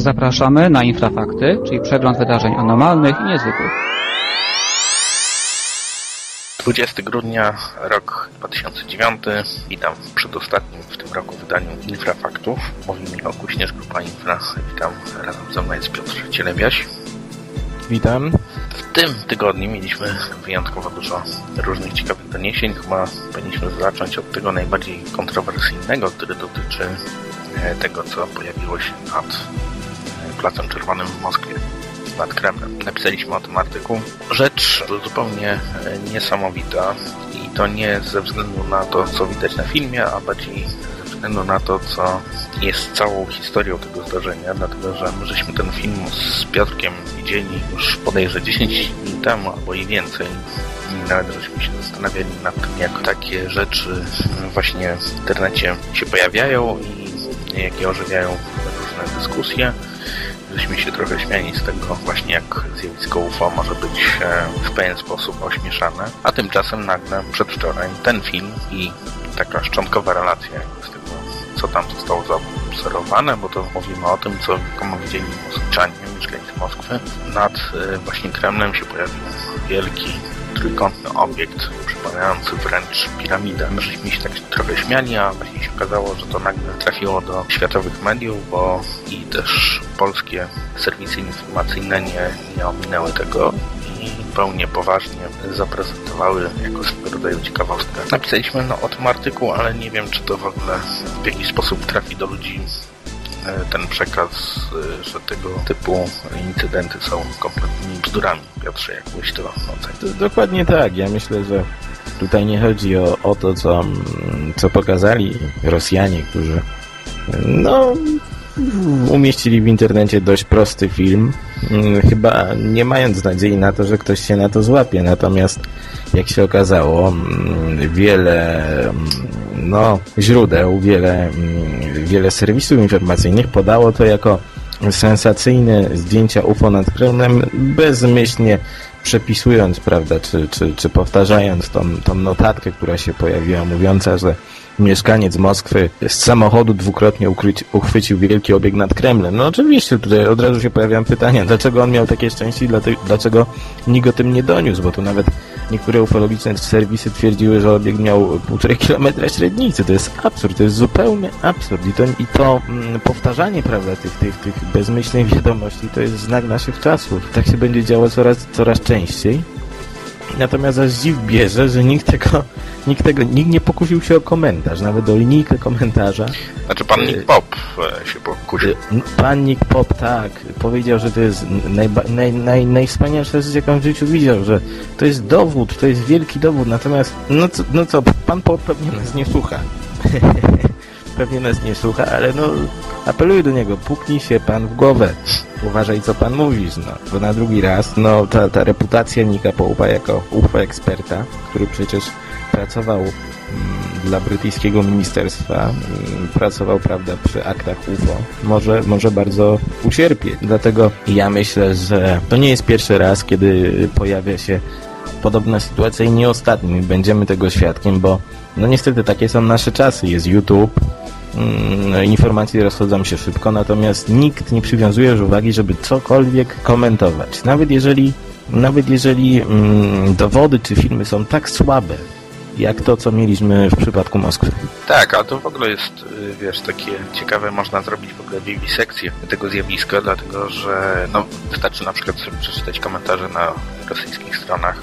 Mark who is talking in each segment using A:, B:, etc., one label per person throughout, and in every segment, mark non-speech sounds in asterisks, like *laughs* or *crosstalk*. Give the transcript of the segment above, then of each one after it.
A: Zapraszamy na Infrafakty, czyli przegląd wydarzeń anormalnych i niezwykłych.
B: 20 grudnia, rok 2009. Witam w przedostatnim w tym roku wydaniu Infrafaktów. Mówi Michał Kuśnierz, Grupa Infra. Witam, razem ze mną jest Piotr Cielebiaś.
C: Witam.
B: W tym tygodniu mieliśmy wyjątkowo dużo różnych ciekawych doniesień. Chyba powinniśmy zacząć od tego najbardziej kontrowersyjnego, który dotyczy e, tego, co pojawiło się nad Placem Czerwonym w Moskwie nad Kremlem. Napisaliśmy o tym artykuł. Rzecz zupełnie e, niesamowita i to nie ze względu na to, co widać na filmie, a bardziej ze względu na to, co jest całą historią tego zdarzenia, dlatego że my żeśmy ten film z Piotrkiem widzieli już podejrzę 10 dni temu, albo i więcej. I nawet żeśmy się zastanawiali nad tym, jak takie rzeczy właśnie w internecie się pojawiają i jakie ożywiają różne dyskusje żeśmy się trochę śmiali z tego właśnie jak zjawisko UFO może być e, w pewien sposób ośmieszane, a tymczasem nagle przedwczoraj ten film i taka szczątkowa relacja z tego, co tam zostało zaobserwowane, bo to mówimy o tym, co komu widzieli Moskwiczanie, mieszkańcy Moskwy. Nad e, właśnie Kremlem się pojawił wielki trójkątny obiekt przypominający wręcz piramidę. My się tak trochę śmiali, a właśnie się okazało, że to nagle trafiło do światowych mediów, bo i też polskie serwisy informacyjne nie, nie ominęły tego i pełnie poważnie zaprezentowały jako swego rodzaju ciekawostkę. Napisaliśmy no, o tym artykuł, ale nie wiem, czy to w ogóle w jakiś sposób trafi do ludzi ten przekaz, e, że tego typu incydenty są kompletnymi bzdurami. Piotrze, jak byś to ocenił?
C: Dokładnie tak. Ja myślę, że tutaj nie chodzi o, o to, co, co pokazali Rosjanie, którzy no, umieścili w internecie dość prosty film, mm, chyba nie mając nadziei na to, że ktoś się na to złapie. Natomiast jak się okazało, mm, wiele mm, no, źródeł, wiele, wiele serwisów informacyjnych podało to jako sensacyjne zdjęcia UFO nad Kremlem, bezmyślnie przepisując, prawda, czy, czy, czy powtarzając tą, tą notatkę, która się pojawiła, mówiąca, że mieszkaniec Moskwy z samochodu dwukrotnie ukryć, uchwycił wielki obieg nad Kremlem. No oczywiście, tutaj od razu się pojawiają pytania, dlaczego on miał takie szczęście i dlaczego nikt o tym nie doniósł, bo tu nawet niektóre ufologiczne serwisy twierdziły, że obieg miał półtorej kilometra średnicy. To jest absurd, to jest zupełnie absurd. I to, i to mm, powtarzanie, prawda, tych, tych, tych bezmyślnych wiadomości to jest znak naszych czasów. Tak się będzie działo coraz, coraz częściej. Natomiast aż dziw bierze, że nikt tego, nikt tego, nikt nie pokusił się o komentarz, nawet o linijkę komentarza.
B: Znaczy pan Nick Pop e, się pokusił.
C: Pan Nick Pop, tak, powiedział, że to jest najba, naj, naj, najwspanialsza rzecz, jaką w życiu widział, że to jest dowód, to jest wielki dowód, natomiast, no co, no co pan Pop pewnie nas nie słucha. *laughs* pewnie nas nie słucha, ale no apeluję do niego, puknij się pan w głowę. Uważaj, co pan mówisz, no. Bo na drugi raz, no, ta, ta reputacja Nika Poupa jako UFO eksperta, który przecież pracował mm, dla brytyjskiego ministerstwa, mm, pracował, prawda, przy aktach UFO, może, może bardzo ucierpieć. Dlatego ja myślę, że to nie jest pierwszy raz, kiedy pojawia się podobna sytuacja i nie ostatni. Będziemy tego świadkiem, bo no niestety takie są nasze czasy. Jest YouTube, informacje rozchodzą się szybko, natomiast nikt nie przywiązuje uwagi, żeby cokolwiek komentować. Nawet jeżeli, nawet jeżeli mm, dowody czy filmy są tak słabe, jak to, co mieliśmy w przypadku Moskwy.
B: Tak, a to w ogóle jest, y, wiesz, takie ciekawe, można zrobić w ogóle sekcję tego zjawiska, dlatego że no, wystarczy na przykład sobie przeczytać komentarze na rosyjskich stronach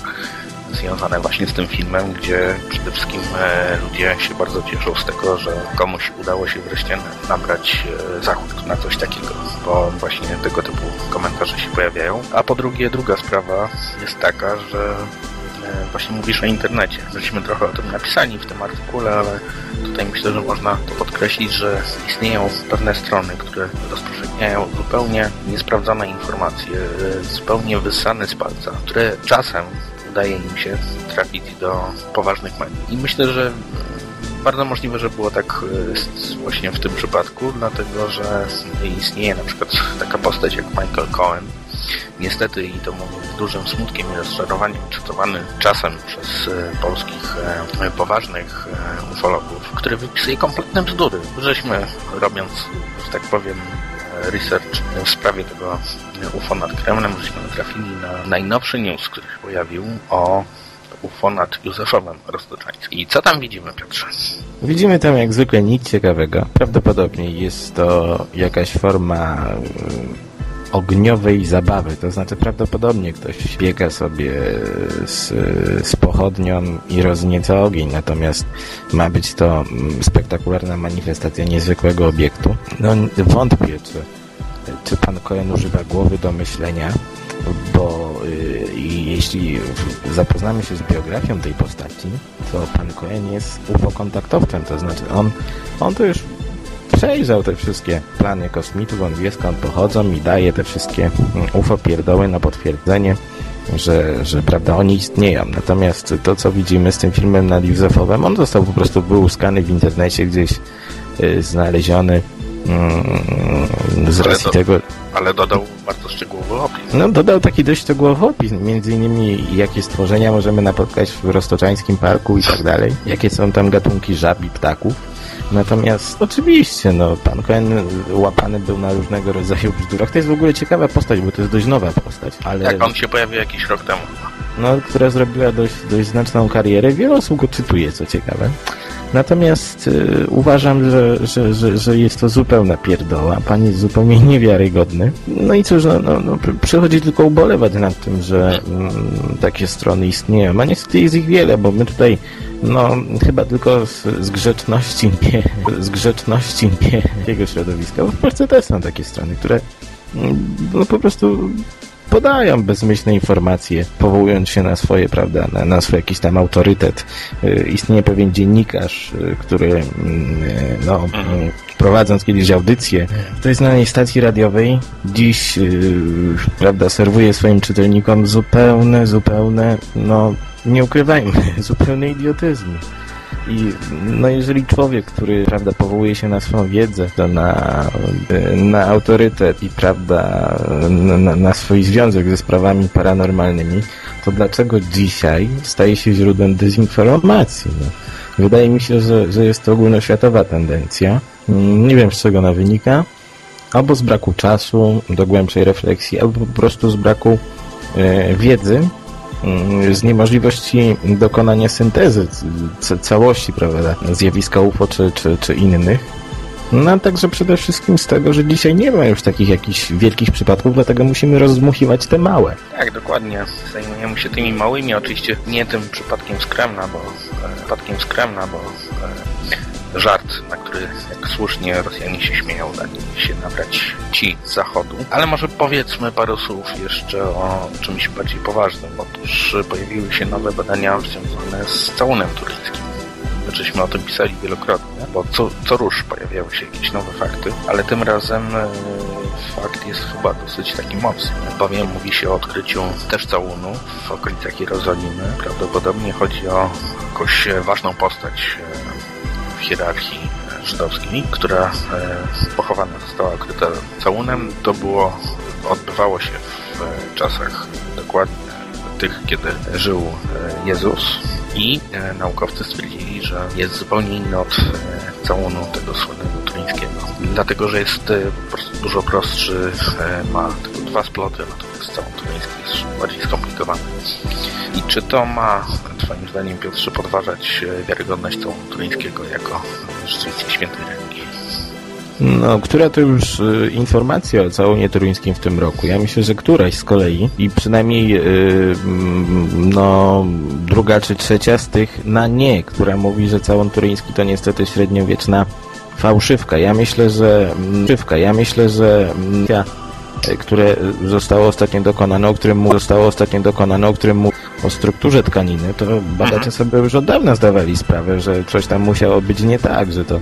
B: związane właśnie z tym filmem, gdzie przede wszystkim e, ludzie się bardzo cieszą z tego, że komuś udało się wreszcie nabrać e, zachód na coś takiego, bo właśnie tego typu komentarze się pojawiają. A po drugie, druga sprawa jest taka, że e, właśnie mówisz o internecie. Żeśmy trochę o tym napisali w tym artykule, ale tutaj myślę, że można to podkreślić, że istnieją pewne strony, które rozpowszechniają zupełnie niesprawdzone informacje, zupełnie wyssane z palca, które czasem udaje im się trafić do poważnych mediów. I myślę, że bardzo możliwe, że było tak e, właśnie w tym przypadku, dlatego że istnieje na przykład *laughs* taka postać jak Michael Cohen. Niestety, i to mówię z dużym smutkiem i rozczarowaniem, czytowany czasem przez e, polskich e, poważnych ufologów, który wypisuje kompletne bzdury. Żeśmy, robiąc, że tak powiem, research w sprawie tego UFO nad Kremlem, żeśmy natrafili na najnowszy news, który się pojawił o UFO nad Józefowem Roztoczańskim. I co tam widzimy, Piotrze?
C: Widzimy tam jak zwykle nic ciekawego. Prawdopodobnie jest to jakaś forma y, ogniowej zabawy, to znaczy prawdopodobnie ktoś biega sobie z, z pochodnią i roznieca ogień, natomiast ma być to mm, spektakularna manifestacja niezwykłego obiektu. No wątpię, czy, czy pan Cohen używa głowy do myślenia, bo y, jeśli zapoznamy się z biografią tej postaci, to pan Cohen jest UFO-kontaktowcem, to znaczy on, on to już przejrzał te wszystkie plany kosmitów, on wie skąd pochodzą i daje te wszystkie UFO pierdoły na potwierdzenie, że, że prawda, oni istnieją. Natomiast to, co widzimy z tym filmem nad Józefowem, on został po prostu wyłuskany w internecie, gdzieś y, znaleziony mm, z
B: Ale
C: racji
B: to-
C: tego,
B: Ale dodał bardzo szczegółowy opis.
C: no, dodał taki dość szczegółowy opis, między innymi jakie stworzenia możemy napotkać w Roztoczańskim Parku i tak *laughs* dalej, jakie są tam gatunki żab i ptaków. Natomiast oczywiście, no, pan Cohen łapany był na różnego rodzaju bzdurach. To jest w ogóle ciekawa postać, bo to jest dość nowa postać, ale
B: Jak on się pojawił jakiś rok temu.
C: no, która zrobiła dość, dość znaczną karierę. Wiele osób go czytuje, co ciekawe. Natomiast y, uważam, że, że, że, że jest to zupełna pierdoła. Pan jest zupełnie *laughs* niewiarygodny. No i cóż, no, no, no, pr- przychodzi tylko ubolewać nad tym, że mm, takie strony istnieją. A niestety jest ich wiele, bo my tutaj no, chyba tylko z, z grzeczności *laughs* nie, z grzeczności nie środowiska, bo w Polsce też są takie strony, które mm, no, po prostu podają bezmyślne informacje, powołując się na swoje, prawda, na, na swój jakiś tam autorytet. Y, Istnieje pewien dziennikarz, y, który, mm, y, no, y, prowadząc kiedyś audycję w tej znanej stacji radiowej, dziś, prawda, serwuje swoim czytelnikom zupełne, zupełne, no, nie ukrywajmy, *laughs* zupełne idiotyzmy. I no jeżeli człowiek, który prawda, powołuje się na swoją wiedzę, to na, na autorytet i prawda, na, na- swój związek ze sprawami paranormalnymi, to dlaczego dzisiaj staje się źródłem dezinformacji? No, wydaje mi się, że, że jest to ogólnoświatowa tendencja. Nie wiem z czego ona wynika. Albo z braku czasu do głębszej refleksji, albo po prostu z braku e, wiedzy, z niemożliwości dokonania syntezy całości prawda, zjawiska UFO czy, czy, czy innych. No a także przede wszystkim z tego, że dzisiaj nie ma już takich jakichś wielkich przypadków, dlatego musimy rozdmuchiwać te małe.
B: Tak, dokładnie. Zajmujemy się tymi małymi, oczywiście nie tym przypadkiem z Kremna, bo e, przypadkiem z Kremna, bo e, żart, na który jak słusznie Rosjanie się śmieją, dali się nabrać ci z zachodu. Ale może powiedzmy parę słów jeszcze o czymś bardziej poważnym. Otóż pojawiły się nowe badania związane z całunem turyńskim. Żeśmy o tym pisali wielokrotnie, bo co, co rusz pojawiały się jakieś nowe fakty, ale tym razem e, fakt jest chyba dosyć taki mocny, bowiem mówi się o odkryciu też całunu w okolicach Jerozolimy. Prawdopodobnie chodzi o jakąś ważną postać e, hierarchii żydowskiej, która e, pochowana została okryta całunem. To było, odbywało się w e, czasach dokładnie tych, kiedy żył e, Jezus i naukowcy stwierdzili, że jest zupełnie inny od całunu tego słynnego turyńskiego. Dlatego, że jest po prostu dużo prostszy, ma dwa sploty, natomiast całun turyński jest bardziej skomplikowany. I czy to ma, Twoim zdaniem, Piotrze, podważać e, wiarygodność całunu turyńskiego jako rzeczywiście świętej religii?
C: No, która to już y, informacja o całunie turyńskim w tym roku? Ja myślę, że któraś z kolei i przynajmniej y, no, druga czy trzecia z tych na nie, która mówi, że całun turyński to niestety średniowieczna fałszywka. Ja myślę, że fałszywka. Ja myślę, że ja, które zostało ostatnio dokonane, o którym mu zostało ostatnio dokonane, o którym mu o strukturze tkaniny, to badacze sobie już od dawna zdawali sprawę, że coś tam musiało być nie tak, że to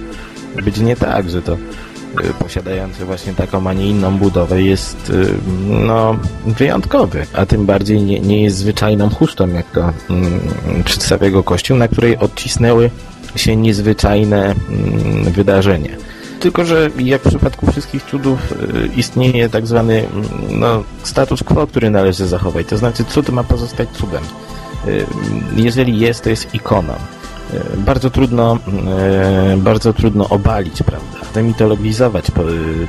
C: być nie tak, że to y, posiadający właśnie taką, a nie inną budowę jest y, no, wyjątkowy, a tym bardziej nie, nie jest zwyczajną chustą, jak to mm, przedstawia go Kościół, na której odcisnęły się niezwyczajne mm, wydarzenia. Tylko, że jak w przypadku wszystkich cudów y, istnieje tak zwany mm, no, status quo, który należy zachować. To znaczy cud ma pozostać cudem. Y, Jeżeli jest, to jest ikoną. e, bardzo trudno, bardzo trudno obalić, prawda, demitologizować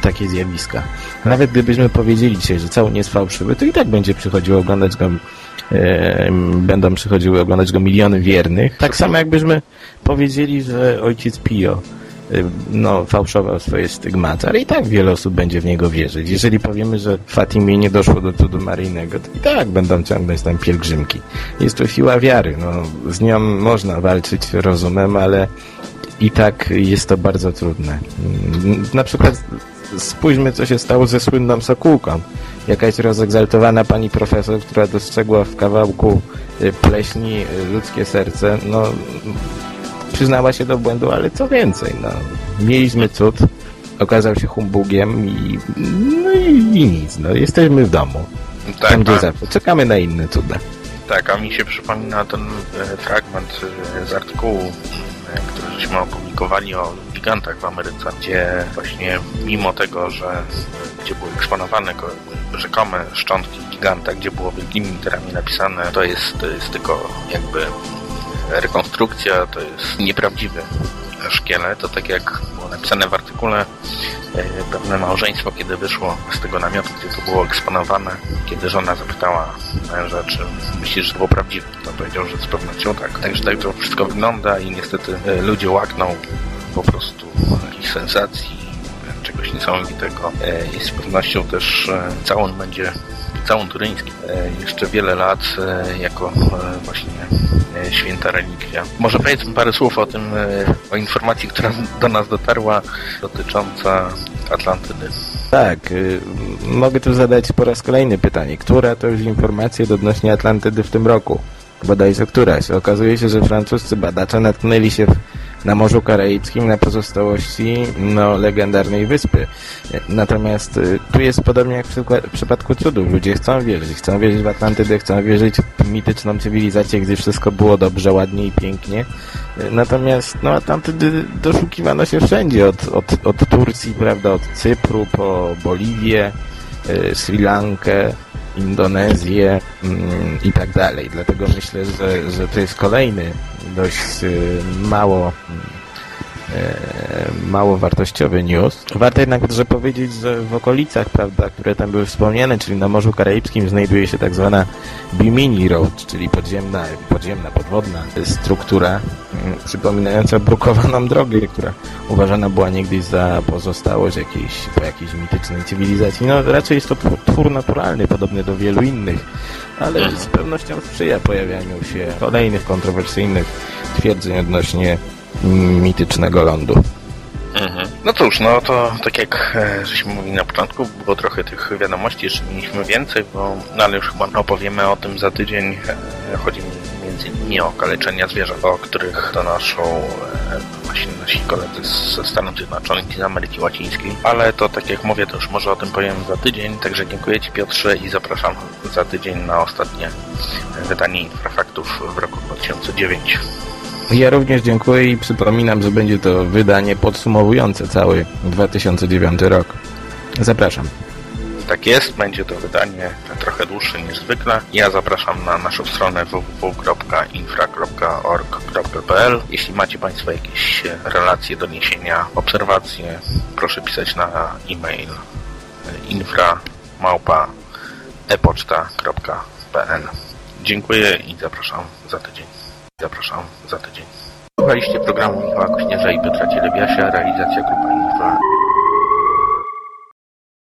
C: takie zjawiska. Nawet gdybyśmy powiedzieli dzisiaj, że cały nie jest fałszywy, to i tak będzie przychodziło oglądać go, będą przychodziły oglądać go miliony wiernych. Tak samo jakbyśmy powiedzieli, że ojciec Pio y, no, fałszował swoje stygmaty, ale i tak wiele osób będzie w niego wierzyć. Jeżeli powiemy, że Fatimie nie doszło do cudu maryjnego, to i tak będą ciągnąć tam pielgrzymki. Jest to siła wiary. No, z nią można walczyć rozumem, ale i tak jest to bardzo trudne. Mm, Na przykład spójrzmy, co się stało ze słynną Sokółką. Jakaś rozegzaltowana pani profesor, która dostrzegła w kawałku y, pleśni y, ludzkie serce, no przyznała się do błędu, ale co więcej, no, mieliśmy cud, okazał się humbugiem i, no i, i nic, no, jesteśmy w domu.
B: Tak,
C: Tam gdzie
B: a,
C: zawsze. Czekamy na inne cuda.
B: tak, a mi się przypomina ten e, fragment e, z artykułu, e, który żeśmy opublikowali o gigantach w Ameryce, gdzie właśnie mimo tego, że gdzie były eksponowane ko- rzekome szczątki giganta, gdzie było wielkimi literami napisane, to jest, to jest tylko jakby rekonstrukcja, to jest nieprawdziwy szkielet, to tak jak było napisane w artykule, e, pewne małżeństwo, kiedy wyszło z tego namiotu, gdzie to było eksponowane, kiedy żona zapytała męża, czy myślisz, że to było prawdziwe, to powiedział, że z pewnością tak. Także tak to wszystko wygląda i niestety e, ludzie łakną po prostu jakiejś sensacji, czegoś niesamowitego. E, I z pewnością też całun będzie całun turyński e, jeszcze wiele lat e, jako e, właśnie święta relikwia. Może powiedzmy parę słów o tym, o informacji, która do nas dotarła dotycząca Atlantydy.
C: Tak, y, mogę tu zadać po raz kolejny pytanie. Która to już informacja odnośnie Atlantydy w tym roku? Bodajże któraś. Okazuje się, że francuscy badacze natknęli się w, na Morzu Karaibskim na pozostałości no, legendarnej wyspy. Natomiast y, tu jest podobnie jak w, w przypadku cudów. Ludzie chcą wierzyć. Chcą wierzyć w Atlantydę, chcą wierzyć w mityczną cywilizację, gdzie wszystko było dobrze, ładnie i pięknie. Natomiast no, Atlantydy doszukiwano się wszędzie, od, od, od Turcji, prawda, od Cypru po Boliwię, y, Sri Lankę, Indonezję mm, i tak dalej. Dlatego myślę, że, że to jest kolejny dość y, mało mało wartościowy news. Warto jednak także powiedzieć, że w okolicach, prawda, które tam były wspomniane, czyli na Morzu Karaibskim znajduje się tak zwana Bimini Road, czyli podziemna, podziemna, podwodna struktura mm, przypominająca brukowaną drogę, która uważana była niegdyś za pozostałość jakiejś, po jakiejś mitycznej cywilizacji. No raczej jest to twór, naturalny, podobny do wielu innych, ale z pewnością sprzyja pojawianiu się kolejnych kontrowersyjnych twierdzeń odnośnie mitycznego lądu.
B: Mhm. No cóż, no to tak jak e, żeśmy mówili na początku, było trochę tych wiadomości, jeszcze mieliśmy więcej, bo no ale już chyba opowiemy o tym za tydzień. E, chodzi mi między innymi o okaleczenia zwierząt, o których donoszą e, właśnie nasi koledzy ze Stanów Zjednoczonych i z Ameryki Łacińskiej. Ale to tak jak mówię, to już może o tym powiem za tydzień, także dziękuję Ci Piotrze i zapraszam za tydzień na ostatnie wydanie Infrafaktów w roku 2009.
C: Ja również dziękuję i przypominam, że będzie to wydanie podsumowujące cały 2009 rok. Zapraszam.
B: Tak jest, będzie to wydanie trochę dłuższe niż zwykle. Ja zapraszam na naszą stronę www.infra.org.pl Jeśli macie Państwo jakieś relacje, doniesienia, obserwacje, proszę pisać na e-mail infra.epoczta.pl Dziękuję i zapraszam za tydzień. Zapraszam za tydzień. Słuchaliście programu Michała Kośnierza i Piotra Cielebiasia, realizacja Grupa Infra.